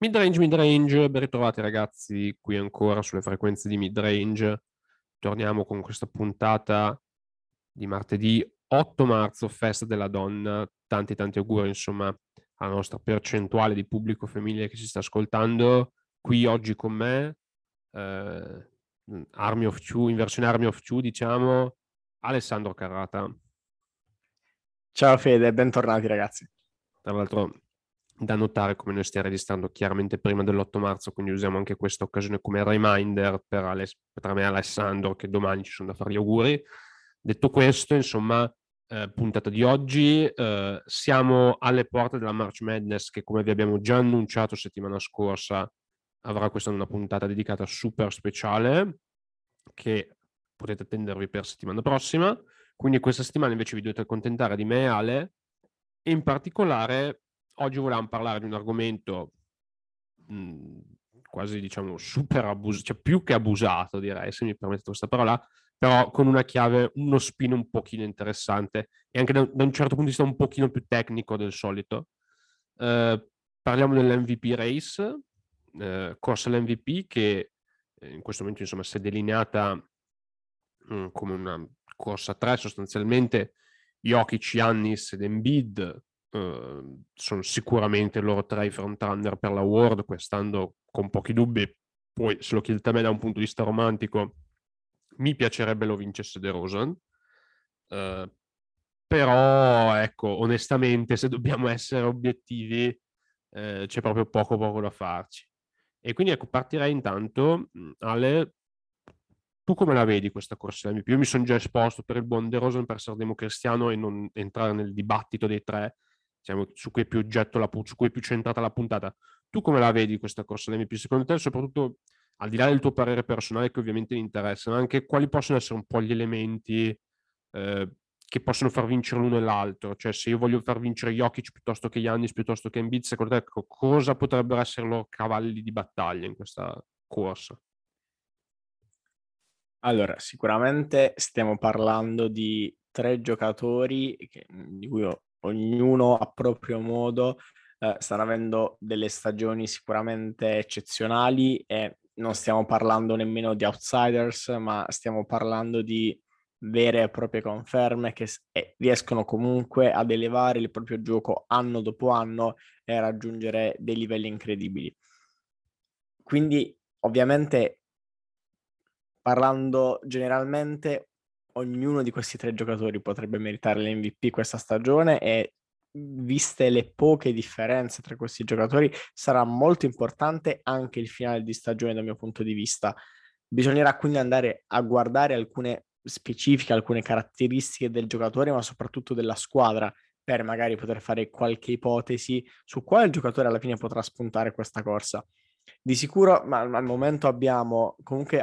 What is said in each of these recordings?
Mid-range, mid-range, ben ritrovati ragazzi qui ancora sulle frequenze di mid-range. Torniamo con questa puntata di martedì 8 marzo, festa della donna. Tanti tanti auguri insomma alla nostra percentuale di pubblico femminile che ci sta ascoltando. Qui oggi con me, eh, Army of Two, in versione Army of Two diciamo, Alessandro Carrata. Ciao Fede, bentornati ragazzi. Tra l'altro da notare come noi stiamo registrando chiaramente prima dell'8 marzo, quindi usiamo anche questa occasione come reminder per, Ale- per me e Alessandro che domani ci sono da fare gli auguri. Detto questo, insomma, eh, puntata di oggi, eh, siamo alle porte della March Madness che come vi abbiamo già annunciato settimana scorsa avrà questa una puntata dedicata super speciale che potete attendervi per settimana prossima. Quindi questa settimana invece vi dovete accontentare di me e Ale e in particolare oggi volevamo parlare di un argomento mh, mhmm, quasi diciamo super abusato, cioè più che abusato direi, se mi permettete questa parola, però con una chiave, uno spin un pochino interessante e anche da, da un certo punto di vista un pochino più tecnico del solito. Uh, parliamo dell'MVP Race, uh, corsa all'MVP che eh, in questo momento insomma si è delineata mh, come una corsa a tre sostanzialmente Jokic, Giannis ed Embiid Uhm, sono sicuramente loro tre i frontrunner per la World quest'anno con pochi dubbi. Poi, se lo chiedete a me da un punto di vista romantico, mi piacerebbe lo vincesse De Rosen. Uh, però, ecco, onestamente, se dobbiamo essere obiettivi, eh, c'è proprio poco poco da farci. E quindi, ecco, partirei intanto, Ale, tu come la vedi questa corsa? Io mi sono già esposto per il buon De Rosen per essere democristiano e non entrare nel dibattito dei tre, diciamo, su cui è più oggetto, la, su cui è più centrata la puntata. Tu come la vedi questa corsa dell'MP? Secondo te, soprattutto al di là del tuo parere personale, che ovviamente mi interessa, ma anche quali possono essere un po' gli elementi eh, che possono far vincere l'uno e l'altro? Cioè, se io voglio far vincere Jokic piuttosto che Yannis, piuttosto che Embiid, secondo te cosa potrebbero essere i loro cavalli di battaglia in questa corsa? Allora, sicuramente stiamo parlando di tre giocatori che, di cui ho ognuno a proprio modo eh, stanno avendo delle stagioni sicuramente eccezionali e non stiamo parlando nemmeno di outsiders, ma stiamo parlando di vere e proprie conferme che riescono comunque ad elevare il proprio gioco anno dopo anno e raggiungere dei livelli incredibili. Quindi, ovviamente, parlando generalmente, ognuno di questi tre giocatori potrebbe meritare l'MVP questa stagione e viste le poche differenze tra questi giocatori sarà molto importante anche il finale di stagione dal mio punto di vista. Bisognerà quindi andare a guardare alcune specifiche, alcune caratteristiche del giocatore, ma soprattutto della squadra per magari poter fare qualche ipotesi su quale giocatore alla fine potrà spuntare questa corsa. Di sicuro, ma al momento abbiamo comunque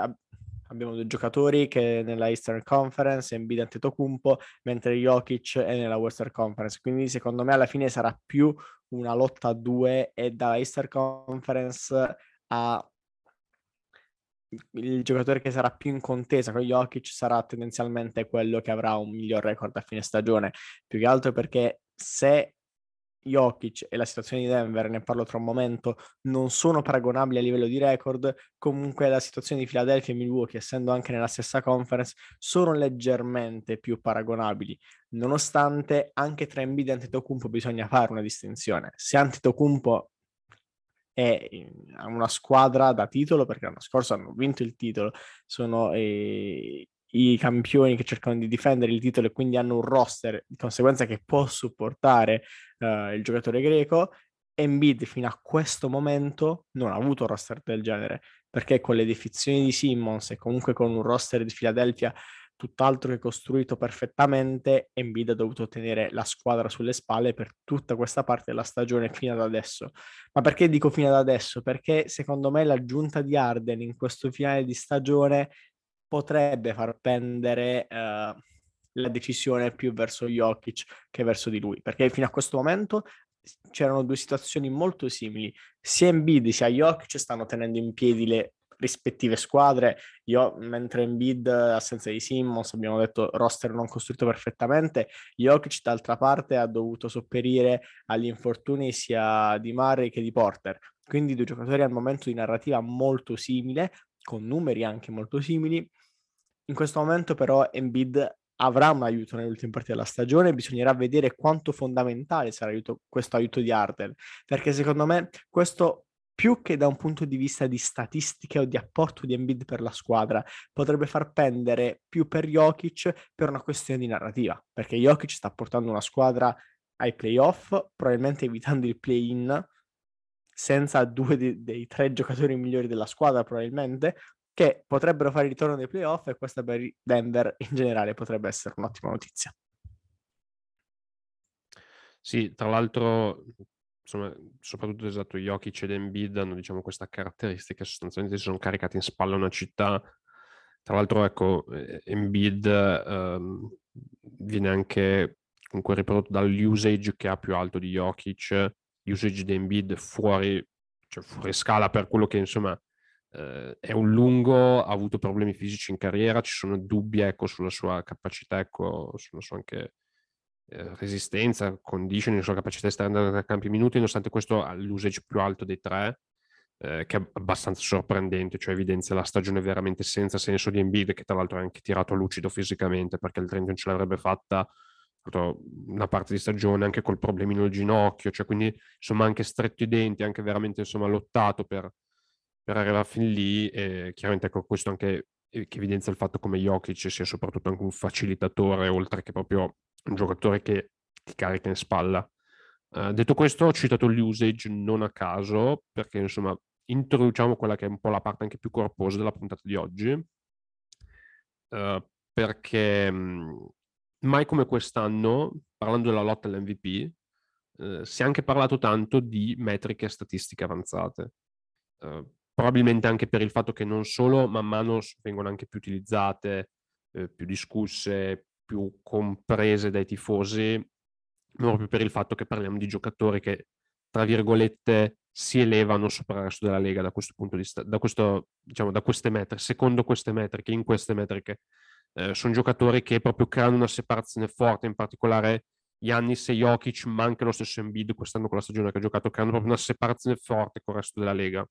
abbiamo due giocatori che nella Eastern Conference, Embiid Antetokounmpo, mentre Jokic è nella Western Conference. Quindi secondo me alla fine sarà più una lotta a due e dalla Eastern Conference a il giocatore che sarà più in contesa con Jokic sarà tendenzialmente quello che avrà un miglior record a fine stagione, più che altro perché se Jokic e la situazione di Denver, ne parlo tra un momento, non sono paragonabili a livello di record, comunque la situazione di Philadelphia e Milwaukee, essendo anche nella stessa conference, sono leggermente più paragonabili, nonostante anche tra Embiid e Antetokounmpo bisogna fare una distinzione. Se Antetokounmpo è una squadra da titolo, perché l'anno scorso hanno vinto il titolo, sono eh, i campioni che cercano di difendere il titolo e quindi hanno un roster di conseguenza che può supportare uh, il giocatore greco. Embiid fino a questo momento non ha avuto un roster del genere perché con le definizioni di Simmons e comunque con un roster di Philadelphia tutt'altro che costruito perfettamente, Embiid ha dovuto tenere la squadra sulle spalle per tutta questa parte della stagione fino ad adesso. Ma perché dico fino ad adesso? Perché secondo me l'aggiunta di Arden in questo finale di stagione potrebbe far pendere uh, la decisione più verso Jokic che verso di lui, perché fino a questo momento c'erano due situazioni molto simili. Sia Embiid sia Jokic stanno tenendo in piedi le rispettive squadre. Io, mentre Embiid, assenza di Simmons, abbiamo detto roster non costruito perfettamente, Jokic d'altra parte ha dovuto sopperire agli infortuni sia di Murray che di Porter. quindi due giocatori al momento di narrativa molto simile, con numeri anche molto simili. In questo momento però Embiid avrà un aiuto nelle ultime partite della stagione, bisognerà vedere quanto fondamentale sarà aiuto, questo aiuto di Arden, perché secondo me questo più che da un punto di vista di statistiche o di apporto di Embiid per la squadra, potrebbe far pendere più per Jokic per una questione di narrativa, perché Jokic sta portando una squadra ai playoff, probabilmente evitando il play-in, senza due dei, dei tre giocatori migliori della squadra probabilmente, che potrebbero fare il ritorno nei playoff e questa per Denver in generale potrebbe essere un'ottima notizia. Sì, tra l'altro insomma, soprattutto esatto, Jokic ed Embiid hanno diciamo, questa caratteristica, sostanzialmente si sono caricati in spalla una città. Tra l'altro, ecco, Embiid ehm, viene anche comunque riprodotto dall'usage che ha più alto di Jokic, usage di Embiid fuori, cioè fuori scala per quello che insomma eh, è un lungo, ha avuto problemi fisici in carriera, ci sono dubbi ecco, sulla sua capacità, ecco, sulla sua anche eh, resistenza, conditioning, sulla capacità di stare andando a campi minuti, nonostante questo ha l'usage più alto dei tre, eh, che è abbastanza sorprendente, cioè evidenzia la stagione veramente senza senso di Embiid, che tra l'altro ha anche tirato lucido fisicamente, perché altrimenti non ce l'avrebbe fatta una parte di stagione anche col problemino al ginocchio, cioè quindi insomma anche stretto i denti, anche veramente insomma lottato per, per arrivare fin lì e chiaramente ecco questo anche che evidenzia il fatto come Jokic sia soprattutto anche un facilitatore oltre che proprio un giocatore che ti carica in spalla. Uh, detto questo, ho citato l'usage non a caso, perché insomma introduciamo quella che è un po' la parte anche più corposa della puntata di oggi, uh, perché um, mai come quest'anno, parlando della lotta all'MVP, uh, si è anche parlato tanto di metriche statistiche avanzate. Probabilmente anche per il fatto che non solo man mano vengono anche più utilizzate, più discusse, più comprese dai tifosi, proprio per il fatto che parliamo di giocatori che, tra virgolette, si elevano sopra il resto della Lega da questo punto di vista, da, questo, diciamo, da queste metriche, secondo queste metriche, in queste metriche. Eh, sono giocatori che proprio creano una separazione forte, in particolare Yannis e Jokic, ma anche lo stesso Embiid quest'anno con la stagione che ha giocato, creano proprio una separazione forte con il resto della Lega,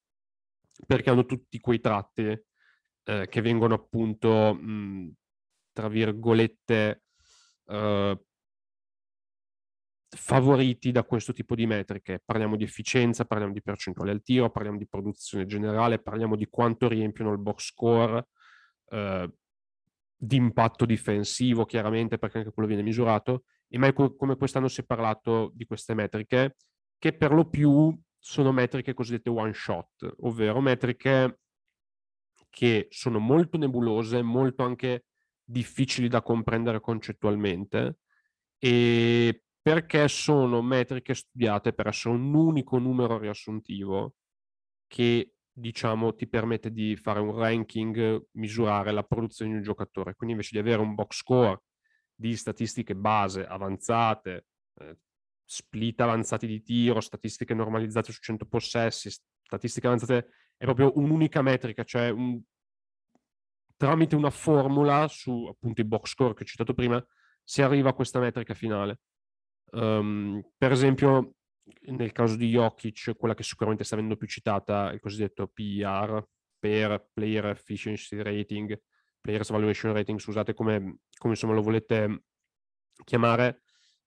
perché hanno tutti quei tratti eh, che vengono appunto mh, tra virgolette, eh, favoriti da questo tipo di metriche. Parliamo di efficienza, parliamo di percentuale al tiro, parliamo di produzione generale, parliamo di quanto riempiono il box score, eh, di impatto difensivo, chiaramente, perché anche quello viene misurato. E mai come quest'anno si è parlato di queste metriche, che per lo più sono metriche cosiddette one shot, ovvero metriche che sono molto nebulose, molto anche difficili da comprendere concettualmente e perché sono metriche studiate per essere un unico numero riassuntivo che diciamo ti permette di fare un ranking, misurare la produzione di un giocatore. Quindi invece di avere un box score di statistiche base avanzate, eh, split avanzati di tiro, statistiche normalizzate su 100 possessi, statistiche avanzate, è proprio un'unica metrica, cioè un, tramite una formula su appunto i box score che ho citato prima, si arriva a questa metrica finale. Um, per esempio, nel caso di Jokic, quella che sicuramente sta venendo più citata, il cosiddetto PER, per Player Efficiency Rating, Players Evaluation Rating, scusate come, come insomma lo volete chiamare,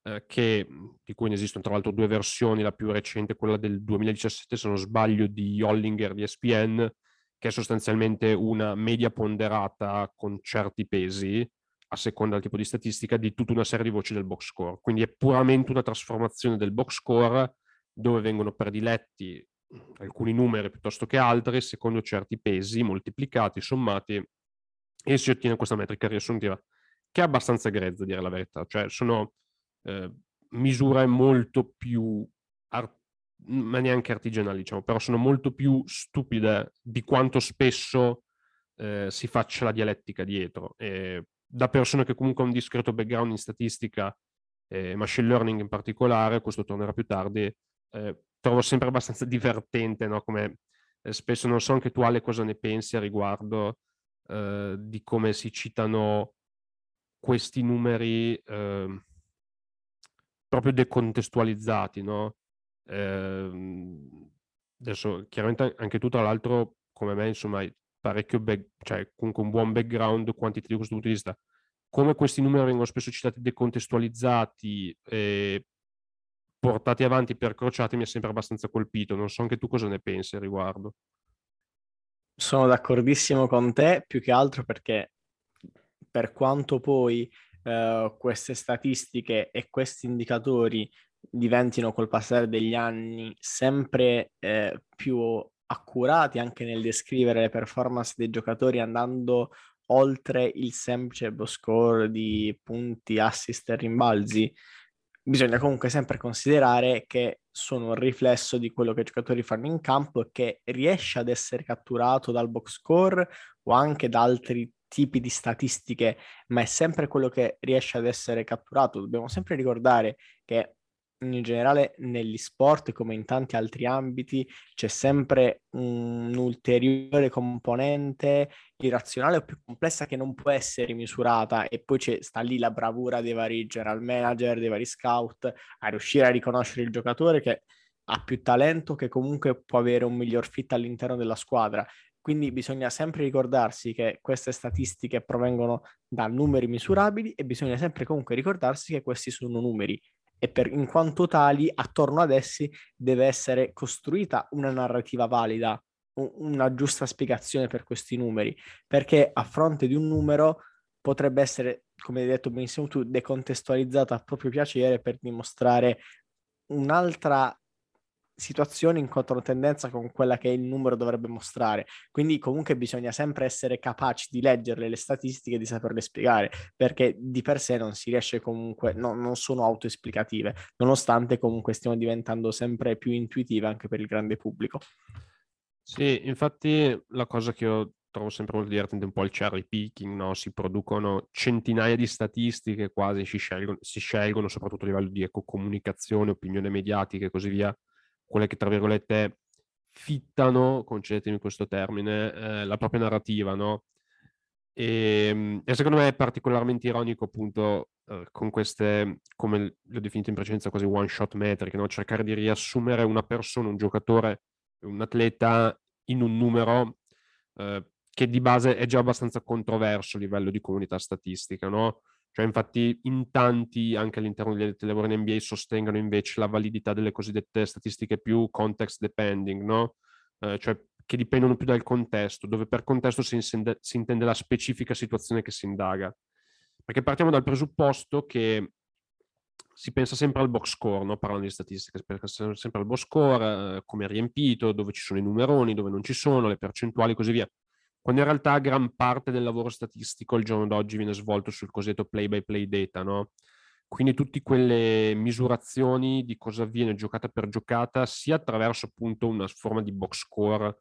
eh, che, di cui ne esistono tra l'altro due versioni, la più recente, quella del 2017, se non sbaglio, di Hollinger di ESPN, che è sostanzialmente una media ponderata con certi pesi, a seconda del tipo di statistica, di tutta una serie di voci del box score. Quindi è puramente una trasformazione del box score dove vengono prediletti alcuni numeri piuttosto che altri, secondo certi pesi moltiplicati, sommati, e si ottiene questa metrica riassuntiva, che è abbastanza grezza, a dire la verità. Cioè sono eh, misure molto più art- ma neanche artigianali, diciamo, però sono molto più stupide di quanto spesso eh, si faccia la dialettica dietro. E da persone che comunque hanno un discreto background in statistica e machine learning in particolare, questo tornerà più tardi, eh, trovo sempre abbastanza divertente, no? Come eh, spesso non so anche tu Ale cosa ne pensi a riguardo eh, di come si citano questi numeri ehm, proprio decontestualizzati, no? Ehm, Adesso, chiaramente anche tu, tra l'altro, come me, insomma, hai parecchio, back, cioè comunque un buon background quantitativo da questo punto di vista. Come questi numeri vengono spesso citati decontestualizzati, eh, portati avanti per crociati, mi ha sempre abbastanza colpito. Non so anche tu cosa ne pensi al riguardo. Sono d'accordissimo con te, più che altro perché per quanto poi eh, queste statistiche e questi indicatori diventino col passare degli anni sempre eh, più accurati anche nel descrivere le performance dei giocatori andando oltre il semplice score di punti, assist e rimbalzi, bisogna comunque sempre considerare che sono un riflesso di quello che i giocatori fanno in campo e che riesce ad essere catturato dal box score o anche da altri tipi di statistiche, ma è sempre quello che riesce ad essere catturato. Dobbiamo sempre ricordare che in generale negli sport come in tanti altri ambiti c'è sempre un ulteriore componente irrazionale o più complessa che non può essere misurata e poi c'è, sta lì la bravura dei vari general manager, dei vari scout a riuscire a riconoscere il giocatore che ha più talento che comunque può avere un miglior fit all'interno della squadra. Quindi bisogna sempre ricordarsi che queste statistiche provengono da numeri misurabili e bisogna sempre comunque ricordarsi che questi sono numeri. E per, in quanto tali attorno ad essi deve essere costruita una narrativa valida, una giusta spiegazione per questi numeri, perché a fronte di un numero potrebbe essere, come hai detto benissimo tu, decontestualizzata a proprio piacere per dimostrare un'altra situazioni in controtendenza con quella che il numero dovrebbe mostrare. Quindi comunque bisogna sempre essere capaci di leggerle le statistiche e di saperle spiegare, perché di per sé non si riesce comunque, no, non sono autoesplicative, nonostante comunque stiamo diventando sempre più intuitive anche per il grande pubblico. Sì, infatti la cosa che io trovo sempre molto divertente è un po' il cherry picking, no? si producono centinaia di statistiche quasi, si scelgono, si scelgono soprattutto a livello di ecco, comunicazione, opinione mediatica e così via, quelle che tra virgolette fittano, concedetemi questo termine, eh, la propria narrativa, no? E, ehm, e, secondo me è particolarmente ironico appunto eh, con queste, come l'ho definito in precedenza, quasi one shot metric, no? cercare di riassumere una persona, un giocatore, un atleta in un numero eh, che di base è già abbastanza controverso a livello di comunità statistica, no? Cioè, infatti, in tanti, anche all'interno addetti lavoro in NBA, sostengono invece la validità delle cosiddette statistiche più context depending, no? Eh, cioè che dipendono più dal contesto, dove per contesto si, insende, si intende la specifica situazione che si indaga. Perché partiamo dal presupposto che si pensa sempre al box score, no? parlando di statistiche, si pensa sempre al box score, eh, come è riempito, dove ci sono i numeroni, dove non ci sono, le percentuali e così via quando in realtà gran parte del lavoro statistico al giorno d'oggi viene svolto sul cosiddetto play-by-play data, no? Quindi tutte quelle misurazioni di cosa avviene giocata per giocata, sia attraverso appunto una forma di box score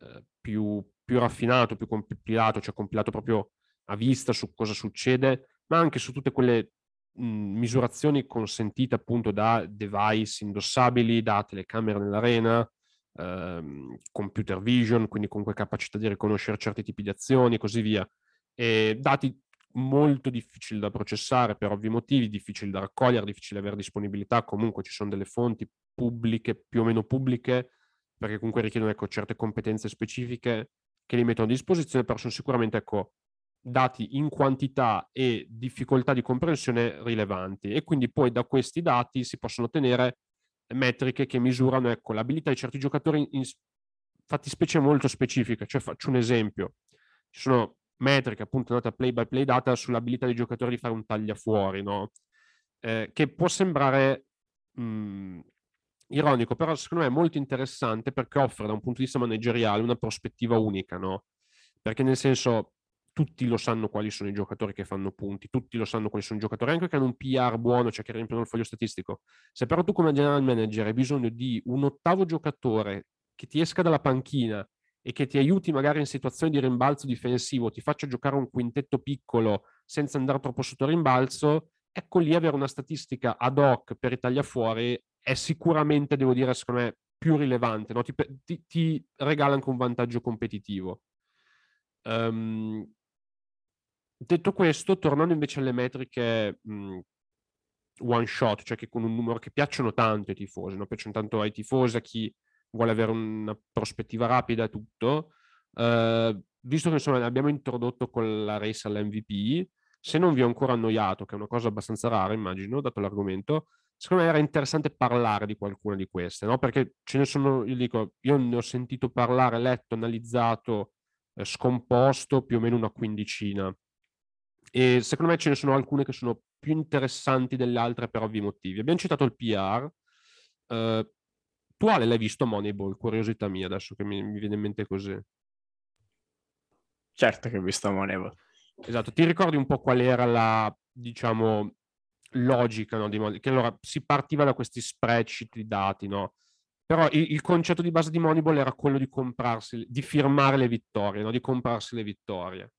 eh, più, più raffinato, più compilato, cioè compilato proprio a vista su cosa succede, ma anche su tutte quelle mh, misurazioni consentite appunto da device indossabili, da telecamere nell'arena, ehm, computer vision, quindi comunque capacità di riconoscere certi tipi di azioni e così via. E dati molto difficili da processare per ovvi motivi, difficili da raccogliere, difficili da avere disponibilità, comunque ci sono delle fonti pubbliche, più o meno pubbliche, perché comunque richiedono ecco, certe competenze specifiche che li mettono a disposizione, però sono sicuramente ecco, dati in quantità e difficoltà di comprensione rilevanti e quindi poi da questi dati si possono ottenere metriche che misurano ecco, l'abilità di certi giocatori in, fattispecie molto specifiche. Cioè, faccio un esempio. Ci sono metriche appunto date a play by play data sull'abilità dei giocatori di fare un tagliafuori, no? Eh, che può sembrare mh, mm, ironico, però secondo me è molto interessante perché offre da un punto di vista manageriale una prospettiva unica, no? Perché nel senso, tutti lo sanno quali sono i giocatori che fanno punti, tutti lo sanno quali sono i giocatori, anche che hanno un PR buono, cioè che riempiono il foglio statistico. Se però tu come general manager hai bisogno di un ottavo giocatore che ti esca dalla panchina e che ti aiuti magari in situazioni di rimbalzo difensivo, ti faccia giocare un quintetto piccolo senza andare troppo sotto rimbalzo, ecco lì avere una statistica ad hoc per i tagliafuori è sicuramente, devo dire, secondo me, più rilevante, no? ti, ti, ti regala anche un vantaggio competitivo. Um, Detto questo, tornando invece alle metriche mh, one shot, cioè che con un numero che piacciono tanto ai tifosi, no? piacciono tanto ai tifosi, a chi vuole avere una prospettiva rapida e tutto, eh, visto che insomma abbiamo introdotto con la race all'MVP, se non vi ho ancora annoiato, che è una cosa abbastanza rara, immagino, dato l'argomento, secondo me era interessante parlare di qualcuna di queste, no? Perché ce ne sono, io dico, io ne ho sentito parlare, letto, analizzato, eh, scomposto più o meno una quindicina. E secondo me ce ne sono alcune che sono più interessanti delle altre per ovvi motivi. Abbiamo citato il PR. Eh, tu Ale l'hai visto Moneyball? Curiosità mia adesso che mi, mi viene in mente così. Certo che ho visto Moneyball. Esatto, ti ricordi un po' qual era la, diciamo, logica, no? Di, che allora si partiva da questi spreadsheet di dati, no? Però il, il, concetto di base di Moneyball era quello di comprarsi, di firmare le vittorie, no? Di comprarsi le vittorie.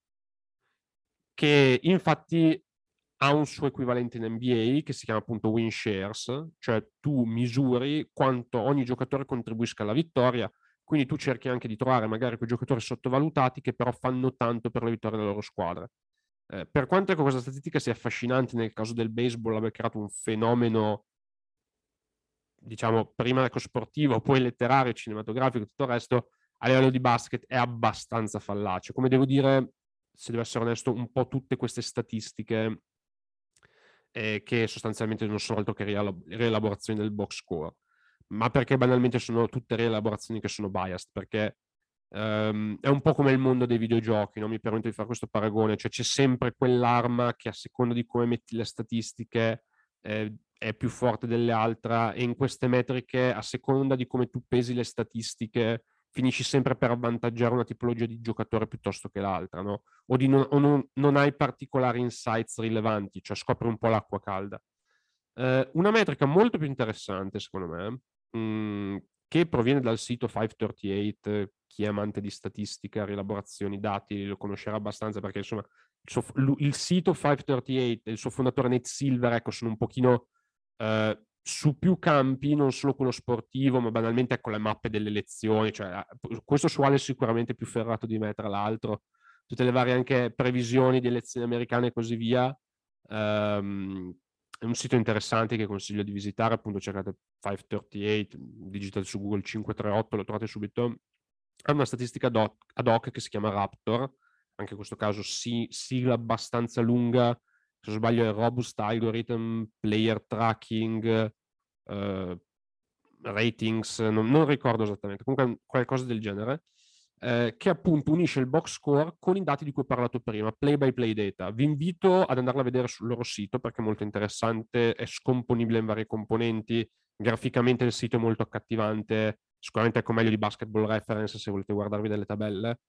Che infatti ha un suo equivalente in NBA che si chiama appunto win shares, cioè tu misuri quanto ogni giocatore contribuisca alla vittoria quindi tu cerchi anche di trovare magari quei giocatori sottovalutati che però fanno tanto per le vittorie della loro squadra. Eh, per quanto ecco, questa statistica sia affascinante nel caso del baseball, abbia creato un fenomeno, diciamo, prima ecco, sportivo, poi letterario, cinematografico e tutto il resto, a livello di basket è abbastanza fallace. Come devo dire, se devo essere onesto, un po' tutte queste statistiche eh, che sostanzialmente non sono altro che rielaborazioni del box score ma perché banalmente sono tutte rielaborazioni che sono biased, perché um, è un po' come il mondo dei videogiochi, no? mi permetto di fare questo paragone, cioè c'è sempre quell'arma che a seconda di come metti le statistiche eh, è più forte delle altre e in queste metriche, a seconda di come tu pesi le statistiche, finisci sempre per avvantaggiare una tipologia di giocatore piuttosto che l'altra, no? O, non, o non, non, hai particolari insights rilevanti, cioè scopri un po' l'acqua calda. Eh, una metrica molto più interessante, secondo me, mh, che proviene dal sito 538, chi è amante di statistica, rielaborazioni, dati, lo conoscerà abbastanza perché insomma il, suo, il sito 538 e il suo fondatore Nate Silver, ecco, sono un pochino eh, su più campi, non solo quello sportivo, ma banalmente ecco le mappe delle elezioni, cioè questo su Ale è sicuramente più ferrato di me, tra l'altro, tutte le varie anche previsioni di elezioni americane e così via. Um, è un sito interessante che consiglio di visitare, appunto cercate 538, digital su Google 538, lo trovate subito. Ha una statistica ad hoc, ad hoc che si chiama Raptor, anche in questo caso si, sigla abbastanza lunga, se non sbaglio è Robust Algorithm, Player Tracking, uh, Ratings, non, non ricordo esattamente, comunque qualcosa del genere eh, che appunto unisce il box score con i dati di cui ho parlato prima, play by play data. Vi invito ad andarla a vedere sul loro sito perché è molto interessante, è scomponibile in varie componenti, graficamente il sito è molto accattivante, sicuramente ecco meglio di basketball reference se volete guardarvi delle tabelle.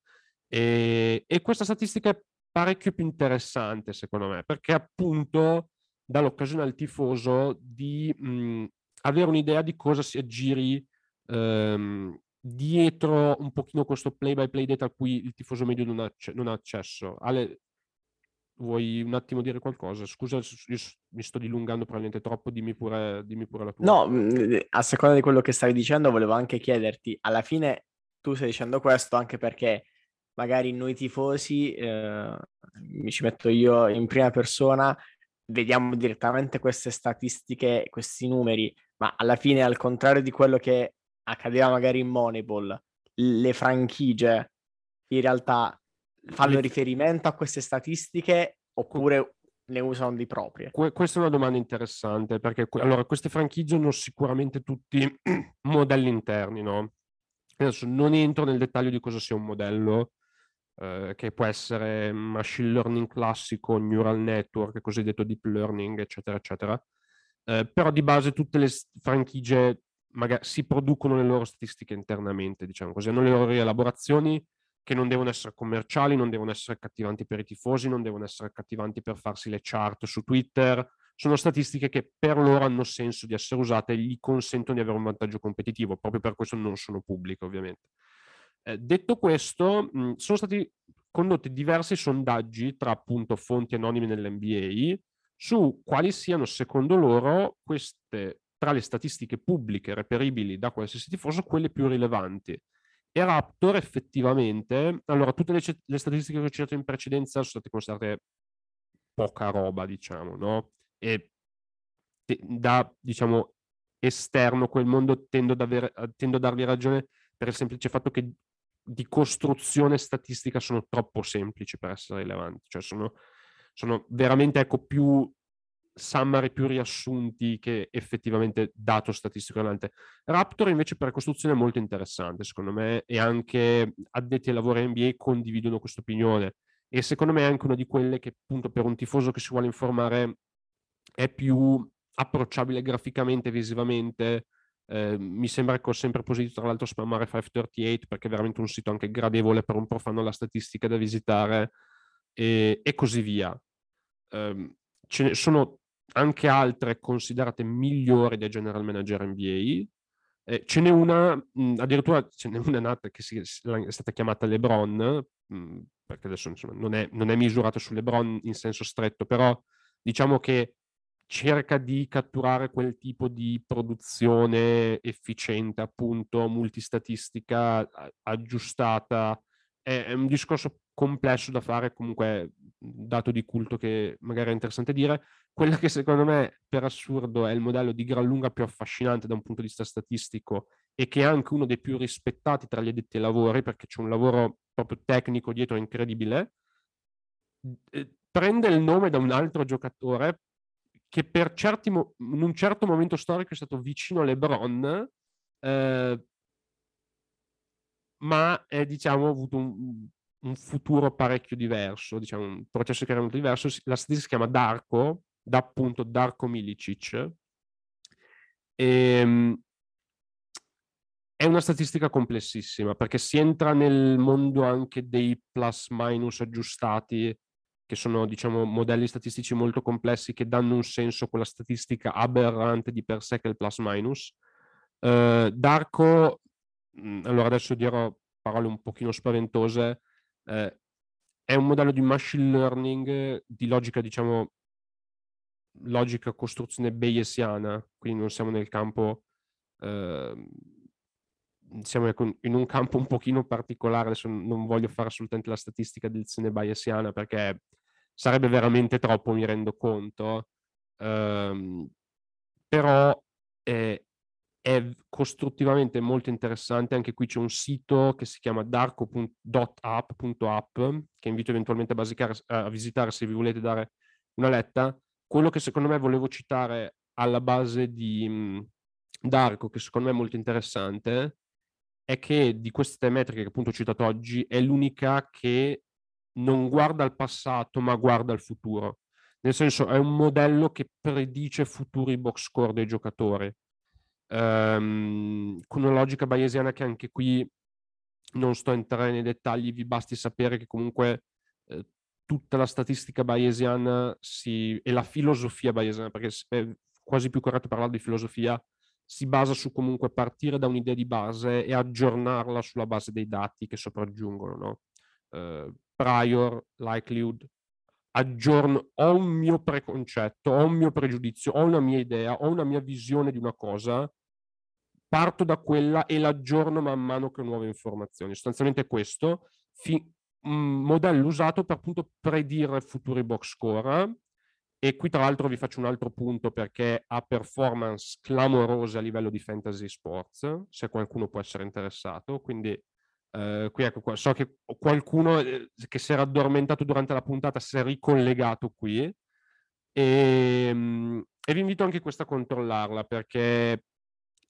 E, e questa statistica è parecchio più interessante secondo me perché appunto dà l'occasione al tifoso di mh, avere un'idea di cosa si aggiri ehm, dietro un pochino questo play by play data a cui il tifoso medio non ha, non ha accesso. Ale, vuoi un attimo dire qualcosa? Scusa, mi sto dilungando probabilmente troppo, dimmi pure, dimmi pure la tua. No, mm, a seconda di quello che stavi dicendo, volevo anche chiederti, alla fine tu stai dicendo questo anche perché magari noi tifosi, eh, mi ci metto io in prima persona, vediamo direttamente queste statistiche, questi numeri, ma alla fine al contrario di quello che accadeva magari in Moneyball, le franchigie in realtà fanno riferimento a queste statistiche oppure ne usano di proprie? Que- questa è una domanda interessante perché allora, queste franchigie hanno sicuramente tutti modelli interni, no? Adesso non entro nel dettaglio di cosa sia un modello, eh, che può essere machine learning classico, neural network, cosiddetto deep learning, eccetera, eccetera. Eh, però di base tutte le franchigie magari si producono le loro statistiche internamente, diciamo così, hanno le loro rielaborazioni che non devono essere commerciali, non devono essere accattivanti per i tifosi, non devono essere accattivanti per farsi le chart su Twitter, sono statistiche che per loro hanno senso di essere usate e gli consentono di avere un vantaggio competitivo, proprio per questo non sono pubbliche ovviamente. Eh, detto questo, mh, sono stati condotti diversi sondaggi tra appunto fonti anonime nell'NBA su quali siano secondo loro queste tra le statistiche pubbliche reperibili da qualsiasi tifoso, quelle più rilevanti. E Raptor effettivamente, allora tutte le, le statistiche che ho citato in precedenza sono state considerate poca roba, diciamo, no? E da, diciamo, esterno, quel mondo tendo ad, avere, tendo a darvi ragione per il semplice fatto che di costruzione statistica sono troppo semplici per essere rilevanti, cioè sono, sono veramente ecco, più summary, più riassunti che effettivamente dato statistico rilevante. Raptor invece per costruzione è molto interessante secondo me e anche addetti ai lavori NBA condividono questa opinione e secondo me è anche una di quelle che appunto per un tifoso che si vuole informare è più approcciabile graficamente visivamente eh, mi sembra che ho sempre posito tra l'altro spammare 538 perché è veramente un sito anche gradevole per un profano la statistica da visitare e, e così via. Eh, ce ne sono anche altre considerate migliori dai general manager NBA. Eh, ce n'è una, mh, addirittura ce n'è una nata che si, è stata chiamata LeBron, mh, perché adesso insomma, non, è, non è misurato su LeBron in senso stretto, però diciamo che cerca di catturare quel tipo di produzione efficiente, appunto, multistatistica aggiustata. È, è un discorso complesso da fare, comunque dato di culto che magari è interessante dire. Quella che secondo me, per assurdo, è il modello di gran lunga più affascinante da un punto di vista statistico e che è anche uno dei più rispettati tra gli addetti ai lavori, perché c'è un lavoro proprio tecnico dietro incredibile, prende il nome da un altro giocatore che per certi mo- in un certo momento storico è stato vicino a LeBron, eh, ma è diciamo avuto un, un, futuro parecchio diverso, diciamo un processo che era molto diverso. La statistica si chiama Darko, da appunto Darko Milicic. E, ehm, è una statistica complessissima perché si entra nel mondo anche dei plus minus aggiustati che sono diciamo modelli statistici molto complessi che danno un senso a quella statistica aberrante di per sé che è il plus minus. Uh, Darko, mm, allora adesso dirò parole un pochino spaventose, uh, è un modello di machine learning di logica, diciamo, logica costruzione bayesiana, quindi non siamo nel campo, uh, siamo in un campo un pochino particolare, adesso non voglio fare assolutamente la statistica di lezione bayesiana perché sarebbe veramente troppo, mi rendo conto, um, però è, è, costruttivamente molto interessante. Anche qui c'è un sito che si chiama darko.app.app che invito eventualmente a, basicare, a visitare se vi volete dare una letta. Quello che secondo me volevo citare alla base di um, Darko, che secondo me è molto interessante, è che di queste metriche che appunto ho citato oggi è l'unica che non guarda al passato ma guarda al futuro. Nel senso è un modello che predice futuri box score dei giocatori. Um, con una logica bayesiana che anche qui non sto a entrare nei dettagli, vi basti sapere che comunque eh, tutta la statistica bayesiana si, e la filosofia bayesiana, perché è quasi più corretto parlare di filosofia, si basa su comunque partire da un'idea di base e aggiornarla sulla base dei dati che sopraggiungono. No? Uh, prior likelihood, aggiorno, ho un mio preconcetto, ho un mio pregiudizio, ho una mia idea, ho una mia visione di una cosa, parto da quella e l'aggiorno man mano che ho nuove informazioni. Sostanzialmente questo, fi- un modello usato per appunto predire futuri box score. E qui tra l'altro vi faccio un altro punto perché ha performance clamorose a livello di fantasy sports, se qualcuno può essere interessato. Quindi Uh, qui ecco so che qualcuno eh, che si era addormentato durante la puntata si è ricollegato qui e, um, e vi invito anche questa a controllarla perché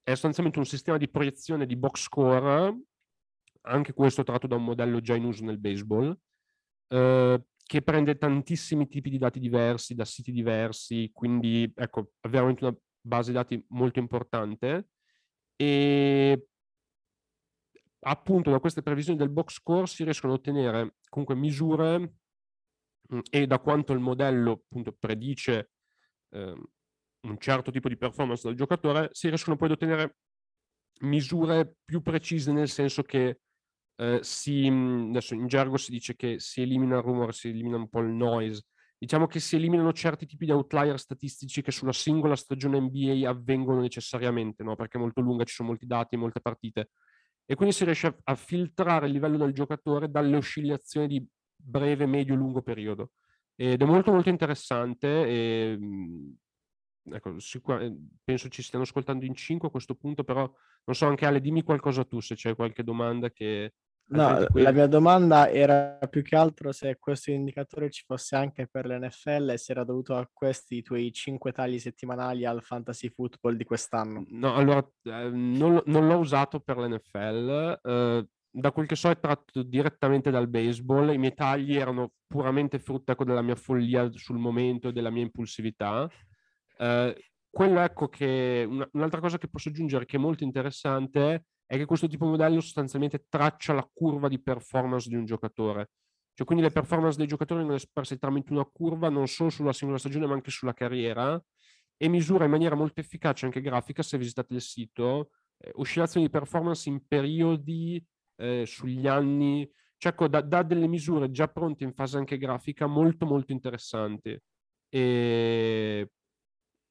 è sostanzialmente un sistema di proiezione di box score, anche questo tratto da un modello già in uso nel baseball, uh, che prende tantissimi tipi di dati diversi da siti diversi, quindi ecco, è veramente una base dati molto importante e appunto da queste previsioni del box score si riescono a ottenere comunque misure mh, mm, e da quanto il modello appunto predice eh, un certo tipo di performance del giocatore, si riescono poi ad ottenere misure più precise nel senso che eh, si, mm, adesso in gergo si dice che si elimina il rumore, si elimina un po' il noise, diciamo che si eliminano certi tipi di outlier statistici che sulla singola stagione NBA avvengono necessariamente, no? perché è molto lunga, ci sono molti dati, molte partite e quindi si riesce a, a filtrare il livello del giocatore dalle oscillazioni di breve, medio, lungo periodo. Ed è molto molto interessante e, ecco, sicur- eh, penso ci stiano ascoltando in cinque a questo punto, però non so, anche Ale, dimmi qualcosa tu se c'è qualche domanda che... No, qui... la mia domanda era più che altro se questo indicatore ci fosse anche per l'NFL e se era dovuto a questi tuoi cinque tagli settimanali al fantasy football di quest'anno. No, allora, eh, non, non, l'ho usato per l'NFL. Eh, da quel che so è tratto direttamente dal baseball. I miei tagli erano puramente frutto ecco, della mia follia sul momento e della mia impulsività. Eh, quello ecco che un'altra cosa che posso aggiungere che è molto interessante è che questo tipo di modello sostanzialmente traccia la curva di performance di un giocatore. Cioè, quindi le performance dei giocatori vengono espresse tramite una curva non solo sulla singola stagione ma anche sulla carriera e misura in maniera molto efficace anche grafica se visitate il sito eh, oscillazioni di performance in periodi eh, sugli anni cioè ecco, dà, delle misure già pronte in fase anche grafica molto molto interessanti e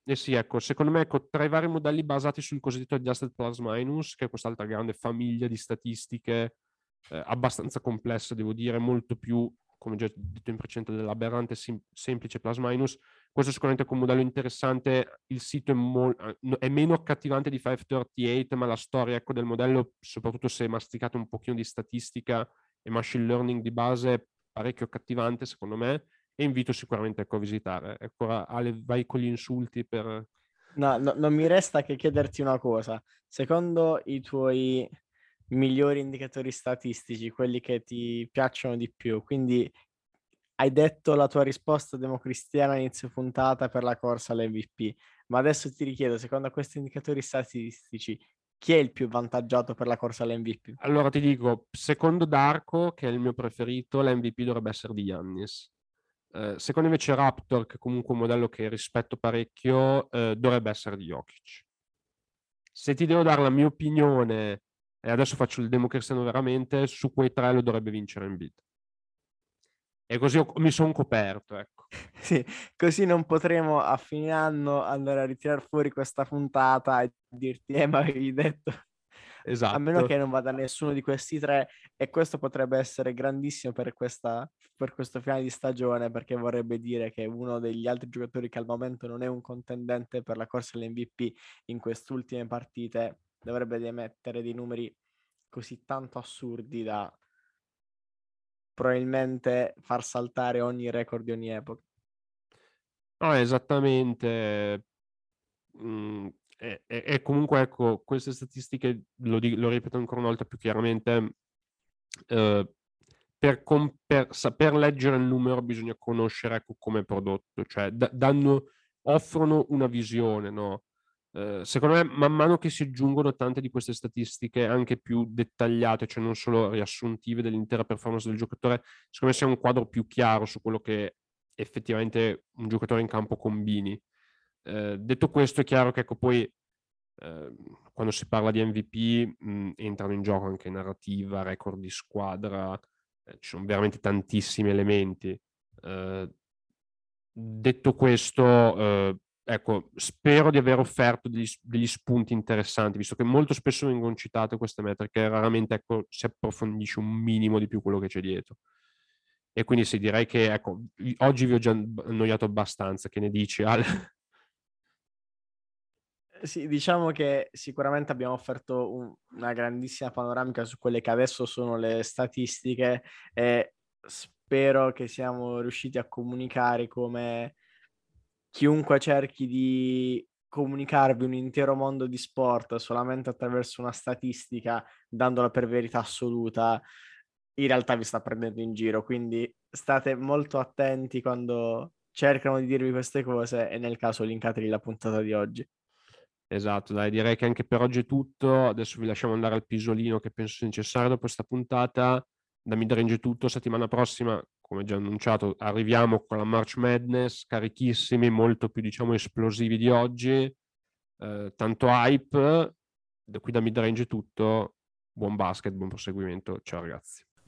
eh sì, ecco, secondo me, ecco, tra i vari modelli basati sul cosiddetto adjusted plus minus, che è quest'altra grande famiglia di statistiche eh, abbastanza complessa, devo dire, molto più, come già detto in precedenza, dell'aberrante sim- semplice plus minus, questo sicuramente è un modello interessante, il sito è, mo- eh, è, meno accattivante di 538, ma la storia ecco, del modello, soprattutto se masticate un pochino di statistica e machine learning di base, è parecchio accattivante, secondo me, e invito sicuramente ecco, a visitare. Ecco, Ale, vai con gli insulti per... No, no, non mi resta che chiederti una cosa. Secondo i tuoi migliori indicatori statistici, quelli che ti piacciono di più, quindi hai detto la tua risposta democristiana inizio puntata per la corsa all'MVP, ma adesso ti richiedo, secondo questi indicatori statistici, chi è il più vantaggiato per la corsa all'MVP? Allora ti dico, secondo Darko, che è il mio preferito, l'MVP dovrebbe essere di Yannis. Eh, secondo invece Raptor, che è comunque un modello che rispetto parecchio, eh, dovrebbe essere di Jokic. Se ti devo dare la mia opinione, e adesso faccio il democristiano veramente, su quei tre lo dovrebbe vincere in bid. E così ho, mi sono coperto, ecco. sì, così non potremo a fine anno andare a ritirare fuori questa puntata e dirti, eh, ma avevi detto Esatto. A meno che non vada nessuno di questi tre e questo potrebbe essere grandissimo per, questa, per questo finale di stagione perché vorrebbe dire che uno degli altri giocatori che al momento non è un contendente per la corsa all'MVP in queste ultime partite dovrebbe emettere dei numeri così tanto assurdi da probabilmente far saltare ogni record di ogni epoca. No, esattamente. Mm, e, e, comunque ecco, queste statistiche, lo, lo, ripeto ancora una volta più chiaramente, eh, per, com- per, saper leggere il numero bisogna conoscere ecco, come prodotto, cioè d- danno, offrono una visione, no? Eh, secondo me, man mano che si aggiungono tante di queste statistiche anche più dettagliate, cioè non solo riassuntive dell'intera performance del giocatore, secondo me si ha un quadro più chiaro su quello che effettivamente un giocatore in campo combini. Eh, detto questo, è chiaro che ecco, poi eh, quando si parla di MVP mh, entrano in gioco anche narrativa, record di squadra, eh, ci sono veramente tantissimi elementi. Eh, detto questo, eh, ecco, spero di aver offerto degli, degli, spunti interessanti, visto che molto spesso vengono citate queste metriche, raramente ecco, si approfondisce un minimo di più quello che c'è dietro. E quindi sì, direi che ecco, oggi vi ho già annoiato abbastanza, che ne dici? Sì, diciamo che sicuramente abbiamo offerto un, una grandissima panoramica su quelle che adesso sono le statistiche e spero che siamo riusciti a comunicare come chiunque cerchi di comunicarvi un intero mondo di sport solamente attraverso una statistica, dandola per verità assoluta, in realtà vi sta prendendo in giro. Quindi state molto attenti quando cercano di dirvi queste cose e nel caso linkatevi la puntata di oggi. Esatto, dai, direi che anche per oggi è tutto. Adesso vi lasciamo andare al pisolino che penso sia necessario dopo questa puntata. Da Midrange è tutto. Settimana prossima, come già annunciato, arriviamo con la March Madness, carichissimi, molto più, diciamo, esplosivi di oggi. Eh, tanto hype. Da qui da Midrange è tutto. Buon basket, buon proseguimento. Ciao ragazzi.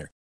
winner.